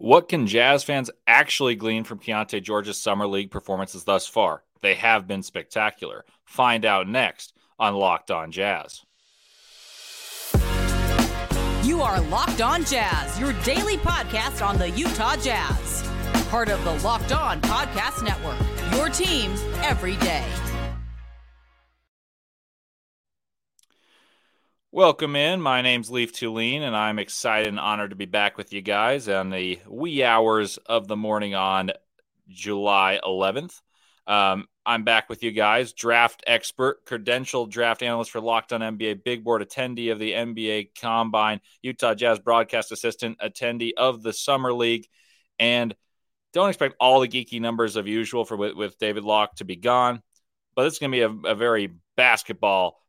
What can Jazz fans actually glean from Keyonte George's Summer League performances thus far? They have been spectacular. Find out next on Locked On Jazz. You are Locked On Jazz, your daily podcast on the Utah Jazz. Part of the Locked On Podcast Network, your team every day. Welcome in. My name's Leif Thulin, and I'm excited and honored to be back with you guys on the wee hours of the morning on July 11th. Um, I'm back with you guys, draft expert, credentialed draft analyst for Locked On NBA, big board attendee of the NBA Combine, Utah Jazz broadcast assistant, attendee of the Summer League, and don't expect all the geeky numbers of usual for with, with David Locke to be gone, but it's going to be a, a very basketball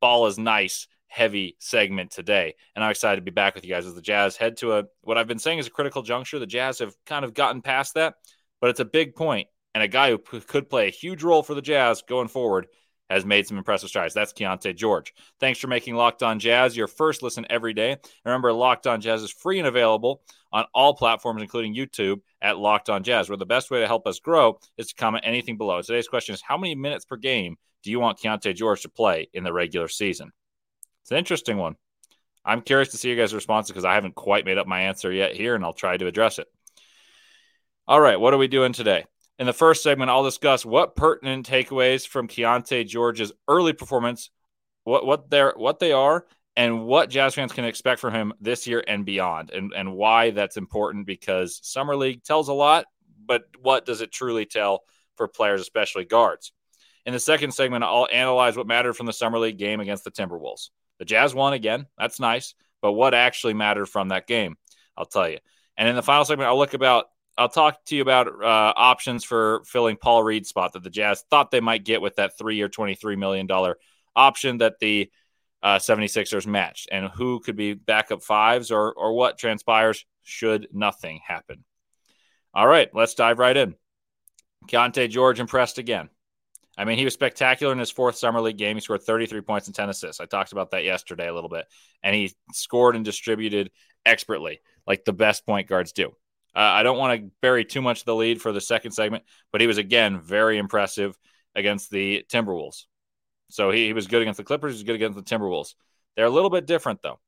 ball is nice heavy segment today. And I'm excited to be back with you guys as the Jazz head to a what I've been saying is a critical juncture. The Jazz have kind of gotten past that, but it's a big point, and a guy who p- could play a huge role for the Jazz going forward has made some impressive strides. That's Keyonte George. Thanks for making Locked On Jazz your first listen every day. And remember, Locked On Jazz is free and available on all platforms, including YouTube at Locked On Jazz, where the best way to help us grow is to comment anything below. Today's question is How many minutes per game do you want Keyonte George to play in the regular season? It's an interesting one. I'm curious to see you guys' responses because I haven't quite made up my answer yet here, and I'll try to address it. All right, what are we doing today? In the first segment, I'll discuss what pertinent takeaways from Keyonte George's early performance, what what they're what they are, and what Jazz fans can expect from him this year and beyond, and and why that's important because summer league tells a lot, but what does it truly tell for players, especially guards? In the second segment, I'll analyze what mattered from the summer league game against the Timberwolves. The Jazz won again. That's nice. But what actually mattered from that game? I'll tell you. And in the final segment, I'll look about. I'll talk to you about uh, options for filling Paul Reed's spot that the Jazz thought they might get with that three-year, twenty-three million dollar option that the uh, 76ers matched, and who could be backup fives, or or what transpires should nothing happen. All right, let's dive right in. Keyonte George impressed again. I mean, he was spectacular in his fourth summer league game. He scored 33 points and 10 assists. I talked about that yesterday a little bit, and he scored and distributed expertly, like the best point guards do. Uh, I don't want to bury too much of the lead for the second segment, but he was again very impressive against the Timberwolves. So he, he was good against the Clippers. He was good against the Timberwolves. They're a little bit different though.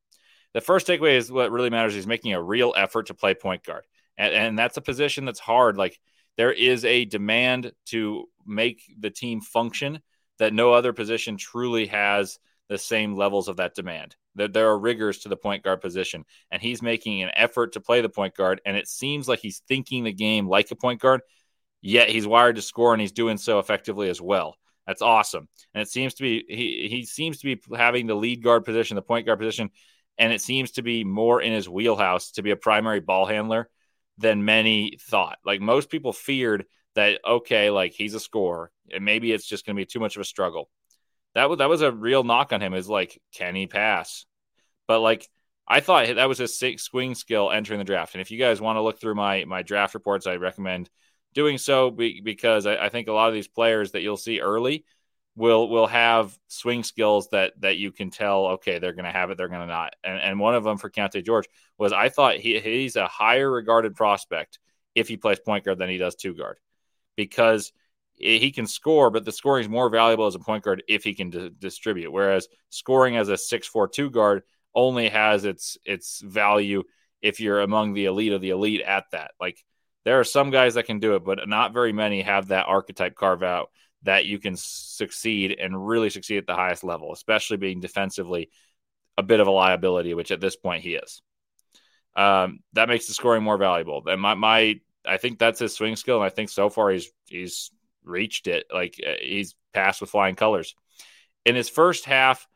The first takeaway is what really matters. He's making a real effort to play point guard, and, and that's a position that's hard. Like there is a demand to make the team function that no other position truly has the same levels of that demand. There, there are rigors to the point guard position, and he's making an effort to play the point guard. And it seems like he's thinking the game like a point guard, yet he's wired to score, and he's doing so effectively as well. That's awesome. And it seems to be he he seems to be having the lead guard position, the point guard position, and it seems to be more in his wheelhouse to be a primary ball handler than many thought. Like most people feared that okay, like he's a scorer, and maybe it's just going to be too much of a struggle. That was that was a real knock on him. Is like, can he pass? But like, I thought that was his swing skill entering the draft. And if you guys want to look through my my draft reports, I recommend doing so because I, I think a lot of these players that you'll see early will will have swing skills that that you can tell okay they're going to have it they're going to not and, and one of them for Keyonte George was I thought he, he's a higher regarded prospect if he plays point guard than he does two guard because he can score, but the scoring is more valuable as a point guard if he can distribute. Whereas scoring as a six four two guard only has its its value if you're among the elite of the elite at that. Like there are some guys that can do it, but not very many have that archetype carve out that you can succeed and really succeed at the highest level, especially being defensively a bit of a liability, which at this point he is. Um, that makes the scoring more valuable. And my my I think that's his swing skill, and I think so far he's he's reached it. Like uh, he's passed with flying colors. In his first half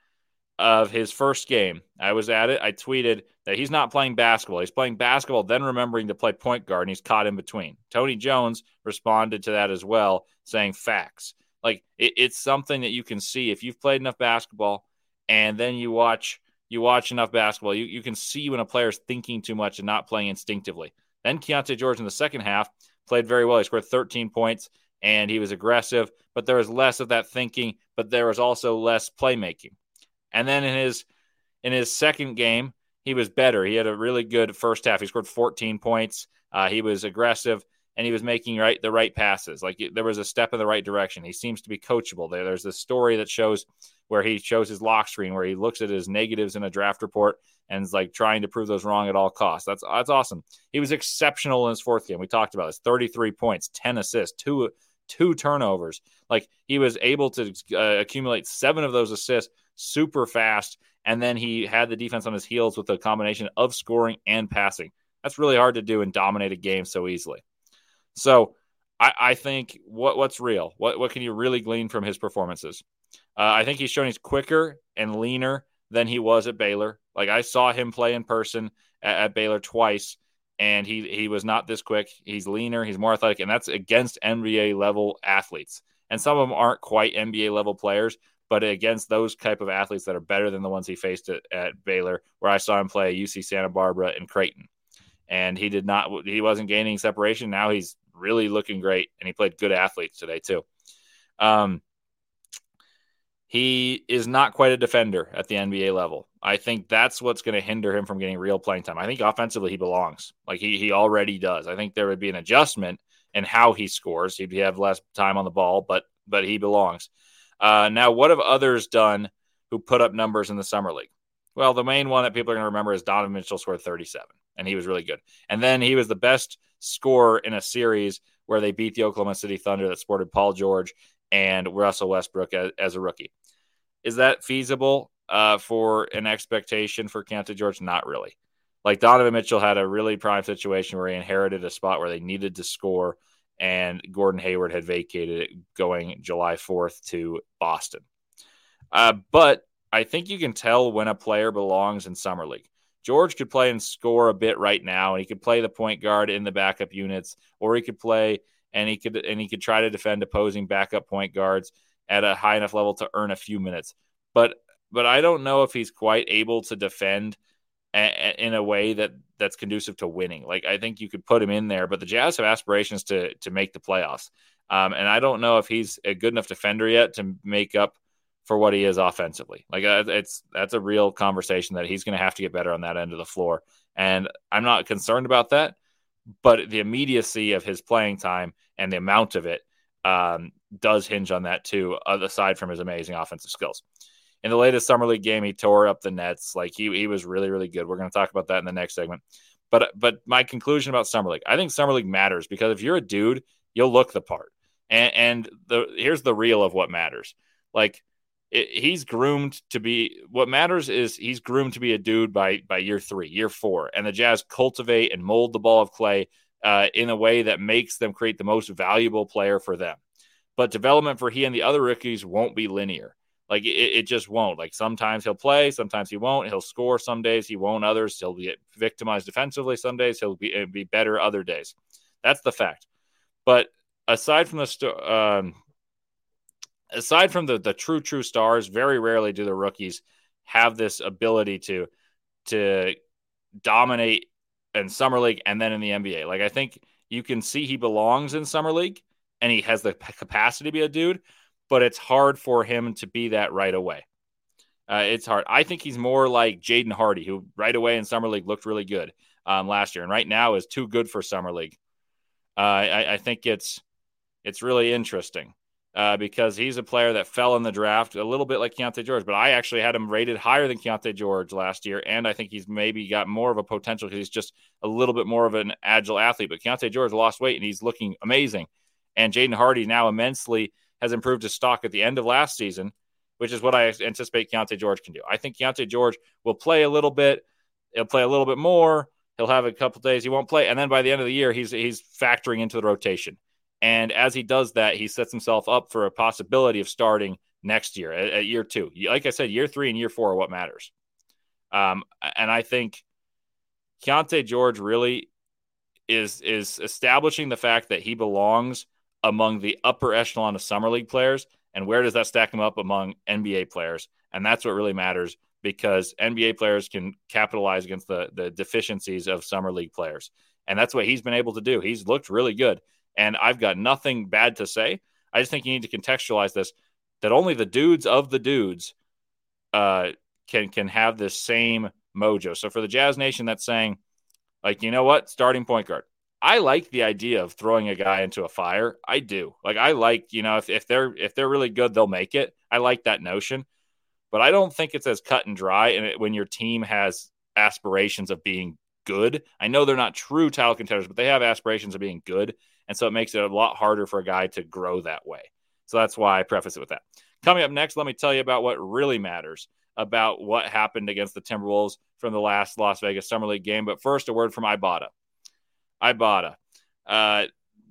of his first game, I was at it. I tweeted that he's not playing basketball. He's playing basketball, then remembering to play point guard, and he's caught in between. Tony Jones responded to that as well, saying facts. Like it, it's something that you can see if you've played enough basketball, and then you watch you watch enough basketball, you, you can see when a player's thinking too much and not playing instinctively. Then Keyonte George in the second half played very well. He scored 13 points and he was aggressive, but there was less of that thinking, but there was also less playmaking. And then in his in his second game, he was better. He had a really good first half. He scored 14 points. Uh, he was aggressive and he was making right the right passes. Like there was a step in the right direction. He seems to be coachable. There, there's this story that shows where he shows his lock screen, where he looks at his negatives in a draft report and is like trying to prove those wrong at all costs. That's that's awesome. He was exceptional in his fourth game. We talked about this: 33 points, 10 assists, two two turnovers. Like he was able to uh, accumulate seven of those assists super fast, and then he had the defense on his heels with a combination of scoring and passing. That's really hard to do and dominate a game so easily. So I, I think what what's real? What what can you really glean from his performances? Uh, I think he's shown he's quicker and leaner than he was at Baylor. Like I saw him play in person at, at Baylor twice, and he he was not this quick. He's leaner, he's more athletic, and that's against NBA level athletes. And some of them aren't quite NBA level players, but against those type of athletes that are better than the ones he faced at, at Baylor, where I saw him play UC Santa Barbara and Creighton, and he did not he wasn't gaining separation. Now he's really looking great, and he played good athletes today too. Um, he is not quite a defender at the NBA level. I think that's what's going to hinder him from getting real playing time. I think offensively he belongs, like he he already does. I think there would be an adjustment in how he scores. He'd have less time on the ball, but but he belongs. Uh, now, what have others done who put up numbers in the summer league? Well, the main one that people are going to remember is Donovan Mitchell scored 37, and he was really good. And then he was the best scorer in a series where they beat the Oklahoma City Thunder that sported Paul George and Russell Westbrook as, as a rookie. Is that feasible uh, for an expectation for Keyonte George? Not really. Like Donovan Mitchell had a really prime situation where he inherited a spot where they needed to score, and Gordon Hayward had vacated it going July 4th to Boston. Uh, but I think you can tell when a player belongs in Summer League. George could play and score a bit right now, and he could play the point guard in the backup units, or he could play and he could and he could try to defend opposing backup point guards at a high enough level to earn a few minutes. But but I don't know if he's quite able to defend a, a, in a way that that's conducive to winning. Like I think you could put him in there, but the Jazz have aspirations to to make the playoffs. Um, and I don't know if he's a good enough defender yet to make up for what he is offensively. Like uh, it's that's a real conversation that he's going to have to get better on that end of the floor. And I'm not concerned about that, but the immediacy of his playing time and the amount of it um, does hinge on that too, aside from his amazing offensive skills. In the latest summer league game, he tore up the Nets. Like he he was really really good. We're going to talk about that in the next segment. But but my conclusion about summer league, I think summer league matters because if you're a dude, you'll look the part. And and the here's the real of what matters. Like it, he's groomed to be. What matters is he's groomed to be a dude by by year three, year four, and the Jazz cultivate and mold the ball of clay uh, in a way that makes them create the most valuable player for them. But development for he and the other rookies won't be linear. Like it, it, just won't. Like sometimes he'll play, sometimes he won't. He'll score some days, he won't others. He'll be victimized defensively some days. He'll be be better other days. That's the fact. But aside from the um, aside from the the true true stars, very rarely do the rookies have this ability to to dominate in summer league and then in the NBA. Like I think you can see he belongs in summer league and he has the capacity to be a dude, but it's hard for him to be that right away. Uh, it's hard. I think he's more like Jaden Hardy, who right away in summer league looked really good um, last year, and right now is too good for summer league. Uh, I, I, think it's it's really interesting uh, because he's a player that fell in the draft a little bit like Keyonte George, but I actually had him rated higher than Keyonte George last year, and I think he's maybe got more of a potential because he's just a little bit more of an agile athlete. But Keyonte George lost weight and he's looking amazing, and Jaden Hardy now immensely has improved his stock at the end of last season, which is what I anticipate Keyonte George can do. I think Keyonte George will play a little bit, he'll play a little bit more. He'll have a couple days he won't play, and then by the end of the year, he's he's factoring into the rotation. And as he does that, he sets himself up for a possibility of starting next year at, at year two. Like I said, year three and year four are what matters. Um, and I think Keyonte George really is is establishing the fact that he belongs among the upper echelon of summer league players. And where does that stack him up among NBA players? And that's what really matters because NBA players can capitalize against the the deficiencies of summer league players. And that's what he's been able to do. He's looked really good. And I've got nothing bad to say. I just think you need to contextualize this that only the dudes of the dudes uh, can can have this same mojo. So for the Jazz Nation that's saying, like, you know what, starting point guard. I like the idea of throwing a guy into a fire. I do. Like I like, you know, if, if they're if they're really good, they'll make it. I like that notion. But I don't think it's as cut and dry and it, when your team has aspirations of being good. I know they're not true title contenders, but they have aspirations of being good. And so it makes it a lot harder for a guy to grow that way. So that's why I preface it with that. Coming up next, let me tell you about what really matters about what happened against the Timberwolves from the last Las Vegas Summer League game. But first, a word from Ibotta. Ibotta. Uh,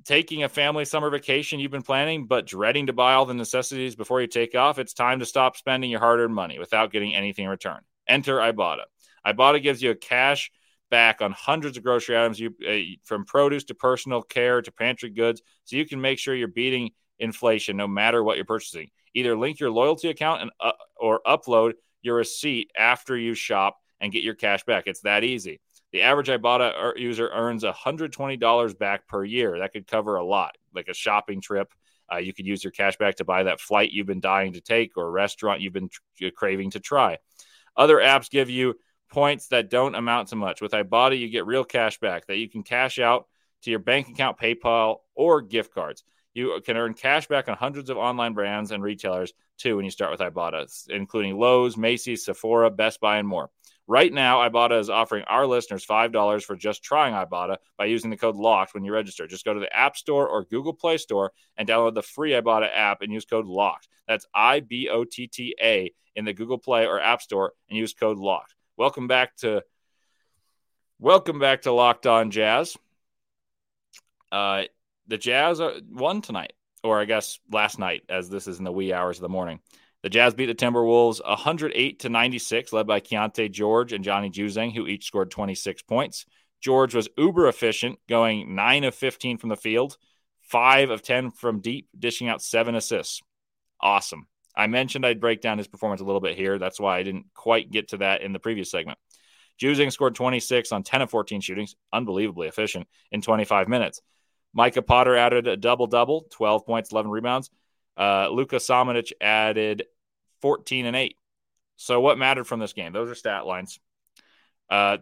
taking a family summer vacation you've been planning, but dreading to buy all the necessities before you take off, it's time to stop spending your hard earned money without getting anything in return. Enter Ibotta. Ibotta gives you a cash back on hundreds of grocery items you, uh, from produce to personal care to pantry goods so you can make sure you're beating inflation no matter what you're purchasing. Either link your loyalty account and uh, or upload your receipt after you shop and get your cash back. It's that easy. The average Ibotta user earns $120 back per year. That could cover a lot, like a shopping trip. Uh, you could use your cash back to buy that flight you've been dying to take or restaurant you've been tr- craving to try. Other apps give you points that don't amount to much. With Ibotta, you get real cash back that you can cash out to your bank account, PayPal, or gift cards. You can earn cash back on hundreds of online brands and retailers too when you start with Ibotta, including Lowe's, Macy's, Sephora, Best Buy, and more. Right now, Ibotta is offering our listeners $5 for just trying Ibotta by using the code LOCKED when you register. Just go to the App Store or Google Play Store and download the free Ibotta app and use code LOCKED. That's I B O T T A in the Google Play or App Store and use code LOCKED. Welcome back to Welcome back to Locked On Jazz. Uh, the Jazz won tonight, or I guess last night, as this is in the wee hours of the morning. The Jazz beat the Timberwolves 108 to 96, led by Keyonte George and Johnny Juzang, who each scored 26 points. George was uber efficient, going 9 of 15 from the field, 5 of 10 from deep, dishing out 7 assists. Awesome. I mentioned I'd break down his performance a little bit here. That's why I didn't quite get to that in the previous segment. Juzang scored 26 on 10 of 14 shootings, unbelievably efficient in 25 minutes. Micah Potter added a double double, 12 points, 11 rebounds. Uh, Luka added 14 and 8. So, what mattered from this game? Those are stat lines. Uh,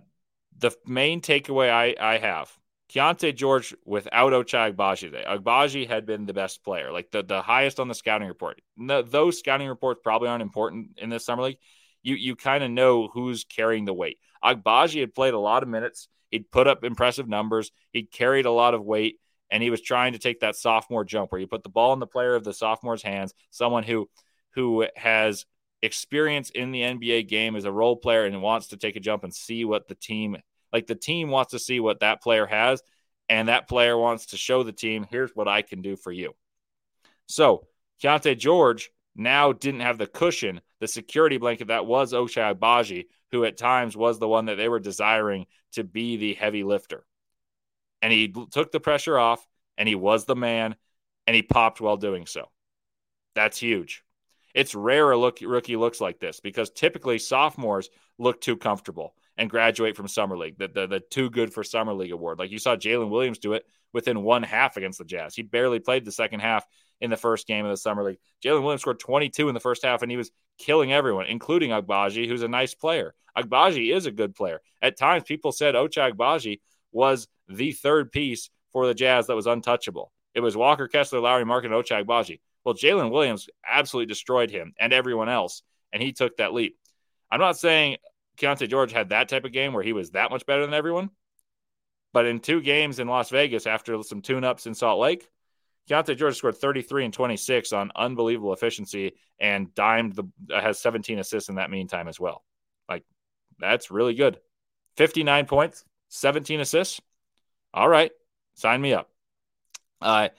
the main takeaway I, I have Keyonte George without Ochai Agbaji. Agbaji had been the best player, like the, the highest on the scouting report. No, those scouting reports probably aren't important in this summer league. You you kind of know who's carrying the weight. Agbaji had played a lot of minutes. He'd put up impressive numbers. He'd carried a lot of weight and he was trying to take that sophomore jump where you put the ball in the player of the sophomore's hands, someone who who has experience in the NBA game as a role player and wants to take a jump and see what the team like the team wants to see what that player has and that player wants to show the team here's what I can do for you. So, Keyonte George now didn't have the cushion, the security blanket that was Ochai Agbaji, who at times was the one that they were desiring to be the heavy lifter and he took the pressure off and he was the man and he popped while doing so. That's huge. It's rare a look, rookie looks like this because typically sophomores look too comfortable and graduate from summer league. The, the, the too good for summer league award. Like you saw Jalen Williams do it within one half against the Jazz. He barely played the second half in the first game of the summer league. Jalen Williams scored 22 in the first half and he was killing everyone, including Agbaji, who's a nice player. Agbaji is a good player. At times, people said Ochai Agbaji was the third piece for the Jazz that was untouchable. It was Walker Kessler, Lauri Mark, and Ochai Agbaji. Well, Jalen Williams absolutely destroyed him and everyone else, and he took that leap. I'm not saying Keyonte George had that type of game where he was that much better than everyone, but in two games in Las Vegas after some tune-ups in Salt Lake, Keyonte George scored 33 and 26 on unbelievable efficiency and dimed the has 17 assists in that meantime as well. Like that's really good. 59 points, 17 assists. All right, sign me up. Uh,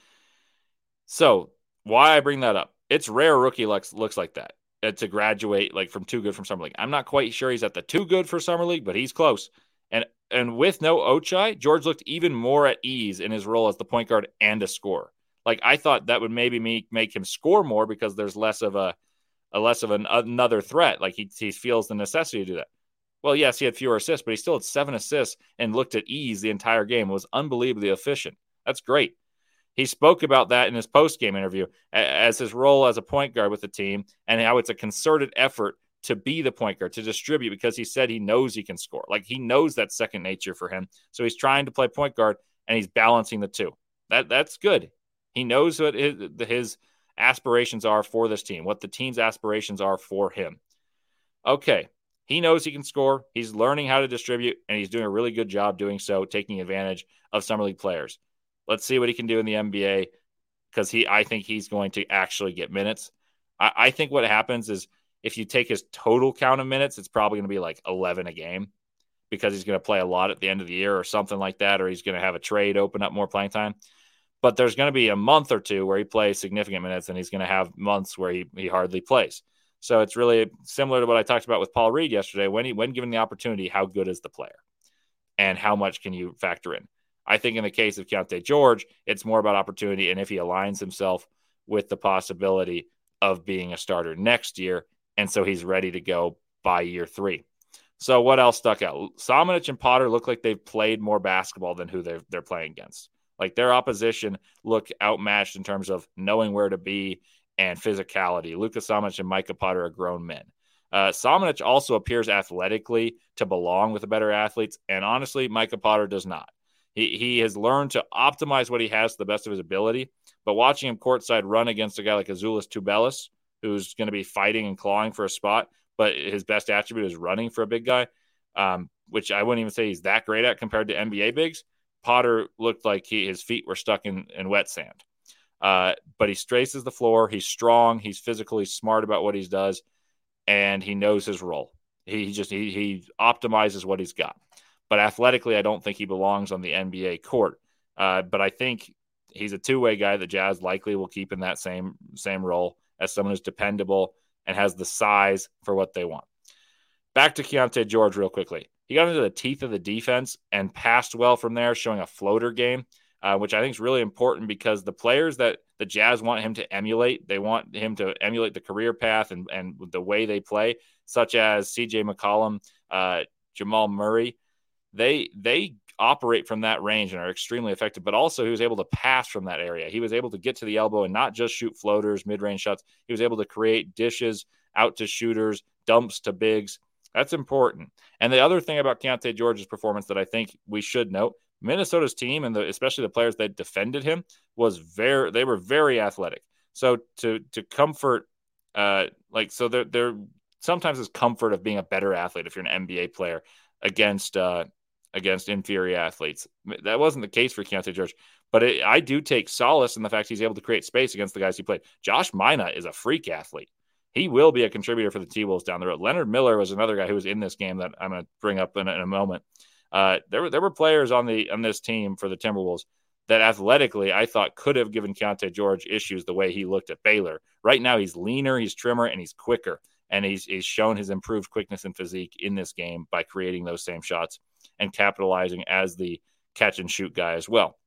so why I bring that up? It's rare rookie looks looks like that Uh, to graduate like from too good from summer league. I'm not quite sure he's at the too good for summer league, but he's close. And and with no Ochai, George looked even more at ease in his role as the point guard and a scorer. Like I thought that would maybe make make him score more because there's less of a, a less of an, another threat. Like he he feels the necessity to do that. Well, yes, he had fewer assists, but he still had seven assists and looked at ease the entire game. It was unbelievably efficient. That's great. He spoke about that in his post game interview as his role as a point guard with the team and how it's a concerted effort to be the point guard, to distribute because he said he knows he can score. Like he knows that's second nature for him. So he's trying to play point guard and he's balancing the two. That that's good. He knows what his, his aspirations are for this team, what the team's aspirations are for him. Okay, he knows he can score. He's learning how to distribute, and he's doing a really good job doing so, taking advantage of summer league players. Let's see what he can do in the NBA because he, I think he's going to actually get minutes. I, I think what happens is if you take his total count of minutes, it's probably going to be like 11 a game because he's going to play a lot at the end of the year or something like that, or he's going to have a trade open up more playing time. But there's going to be a month or two where he plays significant minutes, and he's going to have months where he, he hardly plays. So it's really similar to what I talked about with Paul Reed yesterday. When he, when given the opportunity, how good is the player, and how much can you factor in? I think in the case of Keyonte George, it's more about opportunity, and if he aligns himself with the possibility of being a starter next year, and so he's ready to go by year three. So what else stuck out? Samanic and Potter look like they've played more basketball than who they're they're playing against. Like their opposition look outmatched in terms of knowing where to be and physicality. Luka Samanic and Micah Potter are grown men. Uh, Samanic also appears athletically to belong with the better athletes, and honestly, Micah Potter does not. He, he has learned to optimize what he has to the best of his ability, but watching him courtside run against a guy like Azuolas Tubelis, who's going to be fighting and clawing for a spot, but his best attribute is running for a big guy, um, which I wouldn't even say he's that great at compared to NBA bigs. Potter looked like he, his feet were stuck in, in wet sand. Uh, but he straces the floor. He's strong. He's physically smart about what he does, and he knows his role. He just he, he optimizes what he's got. But athletically, I don't think he belongs on the NBA court. Uh, but I think he's a two way guy that Jazz likely will keep in that same same role as someone who's dependable and has the size for what they want. Back to Keyonte George real quickly. He got into the teeth of the defense and passed well from there, showing a floater game, uh, which I think is really important because the players that the Jazz want him to emulate, they want him to emulate the career path and, and the way they play, such as CJ McCollum, uh, Jamal Murray. They they operate from that range and are extremely effective, but also he was able to pass from that area. He was able to get to the elbow and not just shoot floaters, mid range shots. He was able to create dishes out to shooters, dumps to bigs. That's important. And the other thing about Keyonte George's performance that I think we should note Minnesota's team and the, especially the players that defended him was very they were very athletic. So to to comfort uh like so they're they're sometimes it's comfort of being a better athlete if you're an NBA player against uh against inferior athletes. That wasn't the case for Keyonte George, but it, I do take solace in the fact he's able to create space against the guys he played. Josh Minott is a freak athlete. He will be a contributor for the T Wolves down the road. Leonard Miller was another guy who was in this game that I'm going to bring up in, in a moment. Uh, there were there were players on the on this team for the Timberwolves that athletically I thought could have given Keyonte George issues the way he looked at Baylor. Right now he's leaner, he's trimmer, and he's quicker, and he's he's shown his improved quickness and physique in this game by creating those same shots and capitalizing as the catch and shoot guy as well.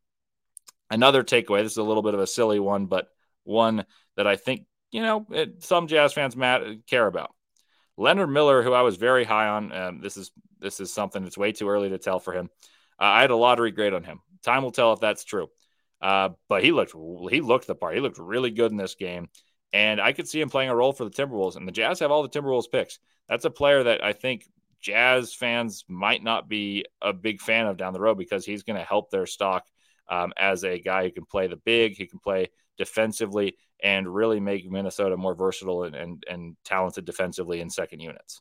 Another takeaway, this is a little bit of a silly one, but one that I think, you know, it, some Jazz fans care about. Leonard Miller, who I was very high on, um, this is this is something that's way too early to tell for him. Uh, I had a lottery grade on him. Time will tell if that's true. Uh, but he looked he looked the part. He looked really good in this game, and I could see him playing a role for the Timberwolves. And the Jazz have all the Timberwolves picks. That's a player that I think Jazz fans might not be a big fan of down the road because he's going to help their stock um, as a guy who can play the big, he can play defensively, and really make Minnesota more versatile and, and, and talented defensively in second units.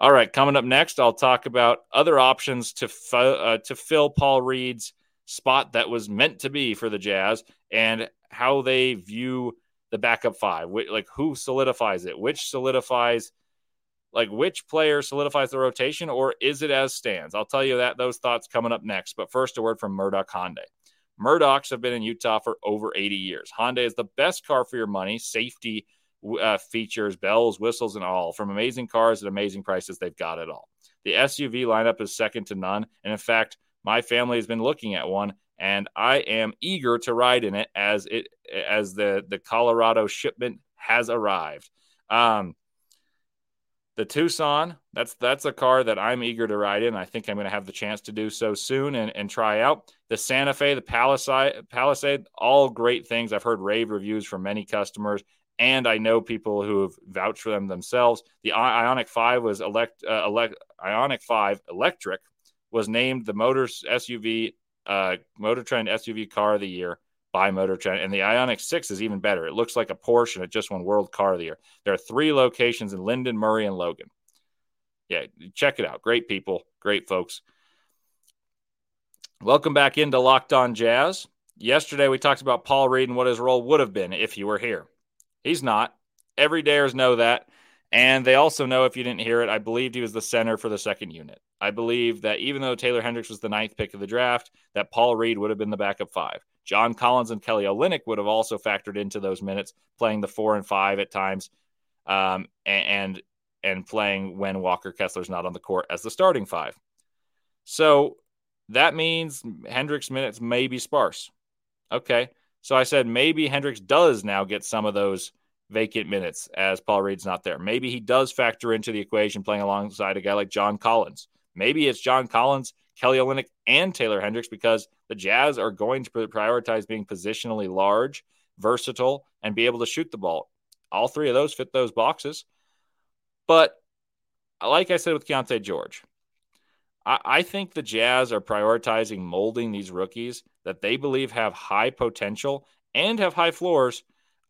All right, coming up next, I'll talk about other options to uh, to fill Paul Reed's spot that was meant to be for the Jazz and how they view the backup five. Like who solidifies it? Which solidifies like which player solidifies the rotation or is it as stands? I'll tell you that those thoughts coming up next. But first, a word from Murdock Hyundai. Murdocks have been in Utah for over 80 years. Hyundai is the best car for your money, safety uh, features, bells, whistles, and all. From amazing cars at amazing prices, they've got it all. The SUV lineup is second to none. And in fact, my family has been looking at one and I am eager to ride in it as it as the the Colorado shipment has arrived. Um, the Tucson, that's that's a car that I'm eager to ride in. I think I'm going to have the chance to do so soon and, and try out. The Santa Fe, the Palisade, Palisade, all great things. I've heard rave reviews from many customers, and I know people who have vouched for them themselves. The Ioniq 5 was elect, uh, elect Ioniq 5 electric was named the Motors SUV uh, Motor Trend SUV car of the year by Motor Trend, and the Ioniq 6 is even better. It looks like a Porsche, and it just won World Car of the Year. There are three locations in Lindon, Murray, and Logan. Yeah, check it out. Great people, great folks. Welcome back into Locked On Jazz. Yesterday we talked about Paul Reed and what his role would have been if he were here. He's not. Everydayers know that. And they also know, if you didn't hear it, I believed he was the center for the second unit. I believe that even though Taylor Hendricks was the ninth pick of the draft, that Paul Reed would have been the backup five. John Collins and Kelly Olynyk would have also factored into those minutes, playing the four and five at times, um, and and playing when Walker Kessler's not on the court as the starting five. So that means Hendricks minutes may be sparse. Okay. So I said maybe Hendricks does now get some of those vacant minutes as Paul Reed's not there. Maybe he does factor into the equation playing alongside a guy like John Collins. Maybe it's John Collins, Kelly Olynyk, and Taylor Hendricks because the Jazz are going to prioritize being positionally large, versatile, and be able to shoot the ball. All three of those fit those boxes. But like I said with Keyonte George, I, I think the Jazz are prioritizing molding these rookies that they believe have high potential and have high floors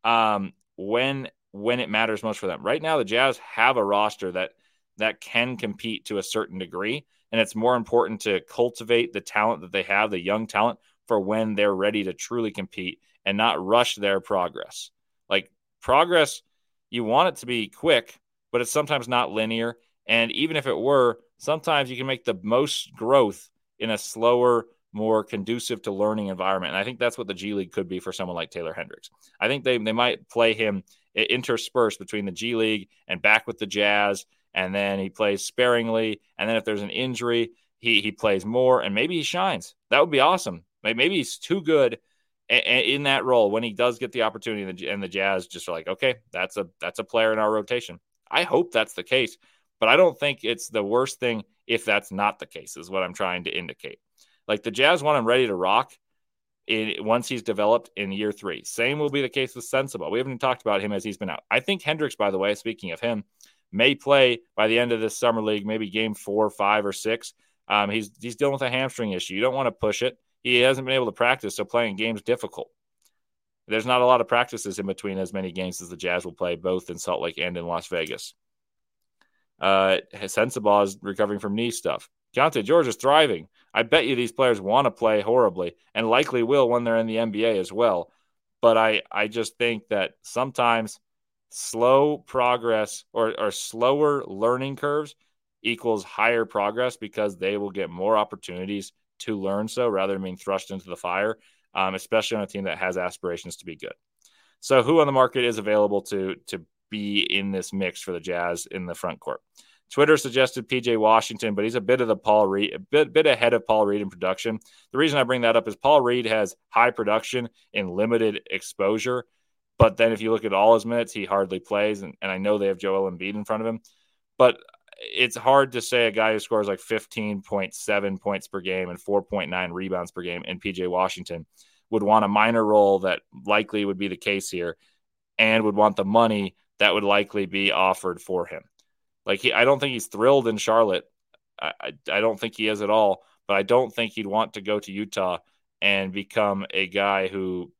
um, when when it matters most for them. Right now, the Jazz have a roster that that can compete to a certain degree, and it's more important to cultivate the talent that they have, the young talent, for when they're ready to truly compete and not rush their progress. Like progress, you want it to be quick, but it's sometimes not linear. And even if it were, sometimes you can make the most growth in a slower, more conducive to learning environment. And I think that's what the G League could be for someone like Taylor Hendricks. I think they, they might play him interspersed between the G League and back with the Jazz. And then he plays sparingly. And then if there's an injury, he, he plays more and maybe he shines. That would be awesome. Maybe he's too good in that role when he does get the opportunity and the Jazz just are like, okay, that's a that's a player in our rotation. I hope that's the case, but I don't think it's the worst thing if that's not the case, is what I'm trying to indicate. Like the Jazz want him ready to rock in, once he's developed in year three. Same will be the case with Sensabaugh. We haven't talked about him as he's been out. I think Hendricks, by the way, speaking of him, may play by the end of this summer league, maybe game four, five, or six. Um, he's he's dealing with a hamstring issue. You don't want to push it. He hasn't been able to practice, so playing games difficult. There's not a lot of practices in between as many games as the Jazz will play, both in Salt Lake and in Las Vegas. Uh, Sensabaugh is recovering from knee stuff. Keyonte George is thriving. I bet you these players want to play horribly and likely will when they're in the NBA as well. But I, I just think that sometimes slow progress or, or slower learning curves equals higher progress because they will get more opportunities to learn so rather than being thrust into the fire, um, especially on a team that has aspirations to be good. So, who on the market is available to to be in this mix for the Jazz in the front court? Twitter suggested PJ Washington, but he's a bit of the Paul Reed, a bit, bit ahead of Paul Reed in production. The reason I bring that up is Paul Reed has high production in limited exposure. But then if you look at all his minutes, he hardly plays. And, and I know they have Joel Embiid in front of him. But it's hard to say a guy who scores like 15.7 points per game and 4.9 rebounds per game in PJ Washington would want a minor role that likely would be the case here and would want the money that would likely be offered for him. Like he, I don't think he's thrilled in Charlotte. I, I, I don't think he is at all. But I don't think he'd want to go to Utah and become a guy who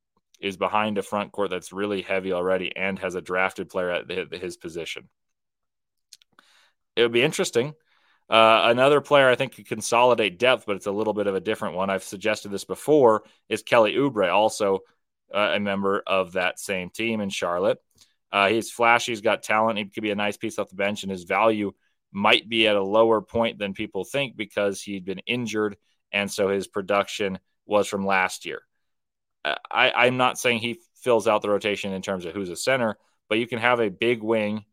is behind a front court that's really heavy already and has a drafted player at his position. It would be interesting. Uh, another player I think could consolidate depth, but it's a little bit of a different one. I've suggested this before is Kelly Oubre, also uh, a member of that same team in Charlotte. Uh, he's flashy. He's got talent. He could be a nice piece off the bench, and his value might be at a lower point than people think because he'd been injured, and so his production was from last year. Uh, I, I'm not saying he fills out the rotation in terms of who's a center, but you can have a big wing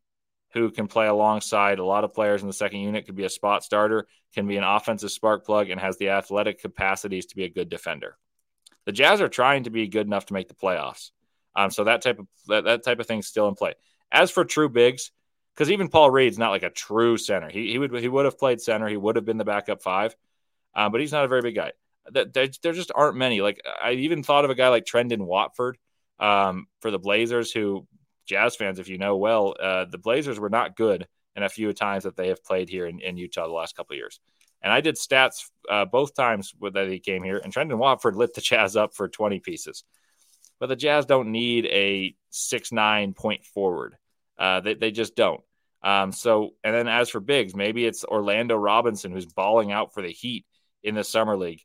who can play alongside a lot of players in the second unit, could be a spot starter, can be an offensive spark plug, and has the athletic capacities to be a good defender. The Jazz are trying to be good enough to make the playoffs. Um, so that type of that, that type of thing's still in play. As for true bigs, because even Paul Reed's not like a true center. He, he would he would have played center. He would have been the backup five, um, but he's not a very big guy. There, there just aren't many. Like I even thought of a guy like Trendon Watford um, for the Blazers, who Jazz fans, if you know well, uh, the Blazers were not good in a few times that they have played here in, in Utah the last couple of years. And I did stats uh, both times that he came here, and Trendon Watford lit the Jazz up for 20 pieces. But the Jazz don't need a six nine point forward. Uh, they, they just don't. Um, so, and then as for bigs, maybe it's Orlando Robinson who's balling out for the Heat in the summer league.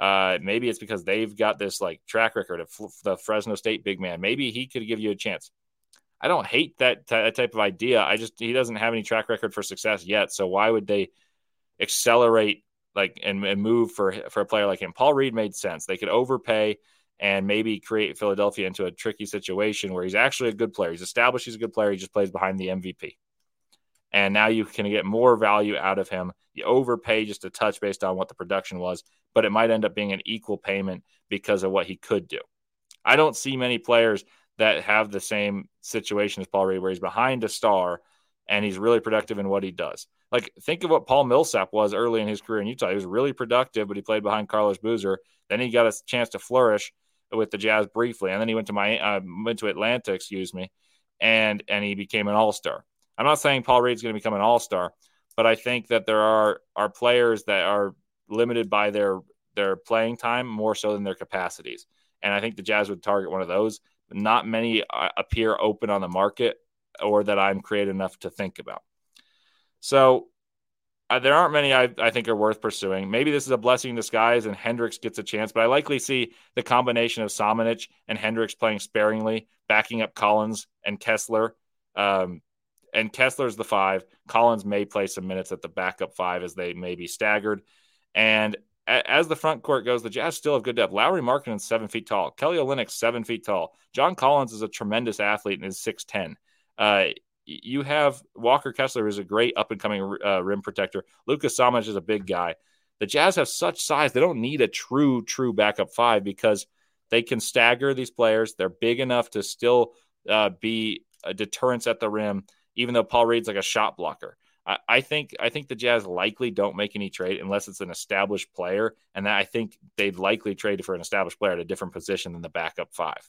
Uh, maybe it's because they've got this like track record of the Fresno State big man. Maybe he could give you a chance. I don't hate that, t- that type of idea. I just he doesn't have any track record for success yet. So why would they accelerate like and, and move for for a player like him? Paul Reed made sense. They could overpay and maybe create Philadelphia into a tricky situation where he's actually a good player. He's established he's a good player. He just plays behind the MVP and now you can get more value out of him. You overpay just a touch based on what the production was, but it might end up being an equal payment because of what he could do. I don't see many players that have the same situation as Paul Reed, where he's behind a star and he's really productive in what he does. Like, think of what Paul Millsap was early in his career in Utah. He was really productive, but he played behind Carlos Boozer. Then he got a chance to flourish with the Jazz briefly, and then he went to my uh, went to Atlanta, excuse me, and and he became an All Star. I'm not saying Paul Reed's going to become an all star, but I think that there are are players that are limited by their their playing time more so than their capacities. And I think the Jazz would target one of those. Not many uh, appear open on the market or that I'm creative enough to think about. So uh, there aren't many I, I, think are worth pursuing. Maybe this is a blessing in disguise and Hendricks gets a chance, but I likely see the combination of Samanic and Hendricks playing sparingly, backing up Collins and Kessler. Um, and Kessler's the five. Collins may play some minutes at the backup five as they may be staggered. And as the front court goes, the Jazz still have good depth. Lauri Markkanen's seven feet tall. Kelly Olynyk's seven feet tall. John Collins is a tremendous athlete and is 6'10. Uh, you have Walker Kessler, is a great up and coming uh, rim protector. Lucas Samanic is a big guy. The Jazz have such size, they don't need a true, true backup five because they can stagger these players. They're big enough to still uh, be a deterrence at the rim even though Paul Reed's like a shot blocker. I, think I think the Jazz likely don't make any trade unless it's an established player, and that I think they'd likely trade for an established player at a different position than the backup five.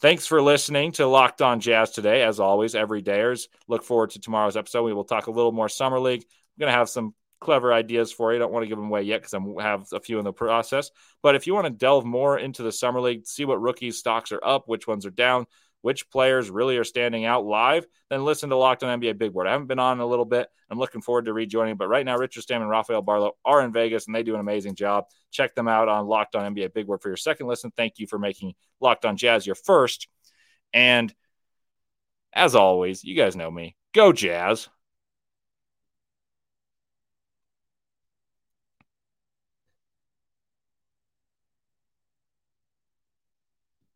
Thanks for listening to Locked On Jazz today. As always, every dayers. Look forward to tomorrow's episode. We will talk a little more summer league. I'm going to have some clever ideas for you. I don't want to give them away yet because I have a few in the process. But if you want to delve more into the summer league, see what rookies stocks are up, which ones are down, which players really are standing out live, then listen to Locked on NBA Big Board. I haven't been on in a little bit. I'm looking forward to rejoining, but right now, Richard Stam and Rafael Barlowe are in Vegas and they do an amazing job. Check them out on Locked on NBA Big Board for your second listen. Thank you for making Locked on Jazz your first. And as always, you guys know me. Go Jazz.